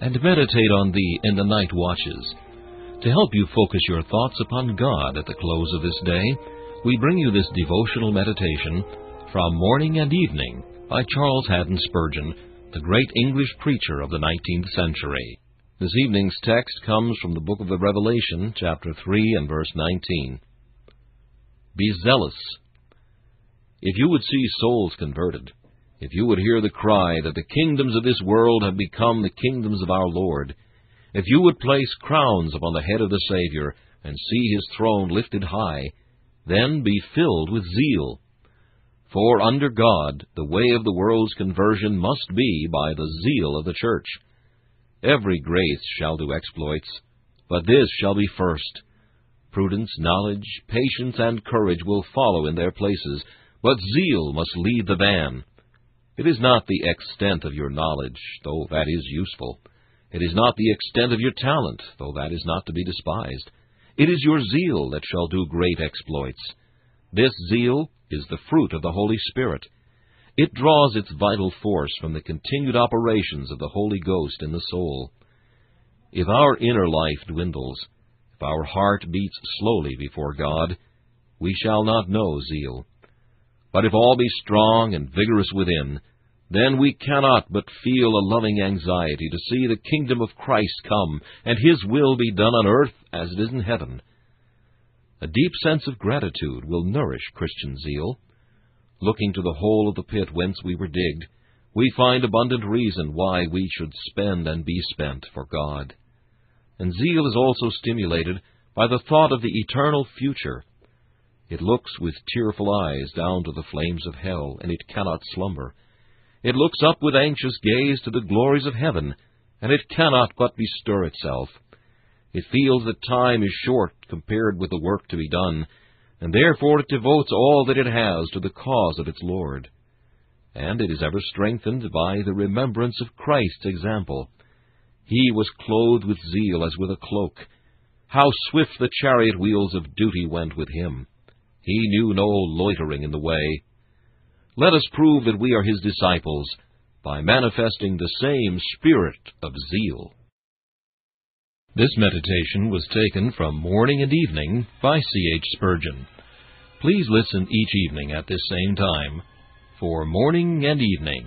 and meditate on thee in the night watches. To help you focus your thoughts upon God at the close of this day, we bring you this devotional meditation from Morning and Evening by Charles Haddon Spurgeon, the great English preacher of the 19th century. This evening's text comes from the book of the Revelation, chapter 3 and verse 19. Be zealous. If you would see souls converted, if you would hear the cry that the kingdoms of this world have become the kingdoms of our Lord, if you would place crowns upon the head of the Savior, and see his throne lifted high, then be filled with zeal. For under God the way of the world's conversion must be by the zeal of the church. Every grace shall do exploits, but this shall be first. Prudence, knowledge, patience, and courage will follow in their places, but zeal must lead the van. It is not the extent of your knowledge, though that is useful. It is not the extent of your talent, though that is not to be despised. It is your zeal that shall do great exploits. This zeal is the fruit of the Holy Spirit. It draws its vital force from the continued operations of the Holy Ghost in the soul. If our inner life dwindles, if our heart beats slowly before God, we shall not know zeal. But if all be strong and vigorous within, then we cannot but feel a loving anxiety to see the kingdom of Christ come, and His will be done on earth as it is in heaven. A deep sense of gratitude will nourish Christian zeal. Looking to the hole of the pit whence we were digged, we find abundant reason why we should spend and be spent for God. And zeal is also stimulated by the thought of the eternal future it looks with tearful eyes down to the flames of hell, and it cannot slumber. It looks up with anxious gaze to the glories of heaven, and it cannot but bestir itself. It feels that time is short compared with the work to be done, and therefore it devotes all that it has to the cause of its Lord. And it is ever strengthened by the remembrance of Christ's example. He was clothed with zeal as with a cloak. How swift the chariot wheels of duty went with him! He knew no loitering in the way. Let us prove that we are his disciples by manifesting the same spirit of zeal. This meditation was taken from Morning and Evening by C. H. Spurgeon. Please listen each evening at this same time for Morning and Evening.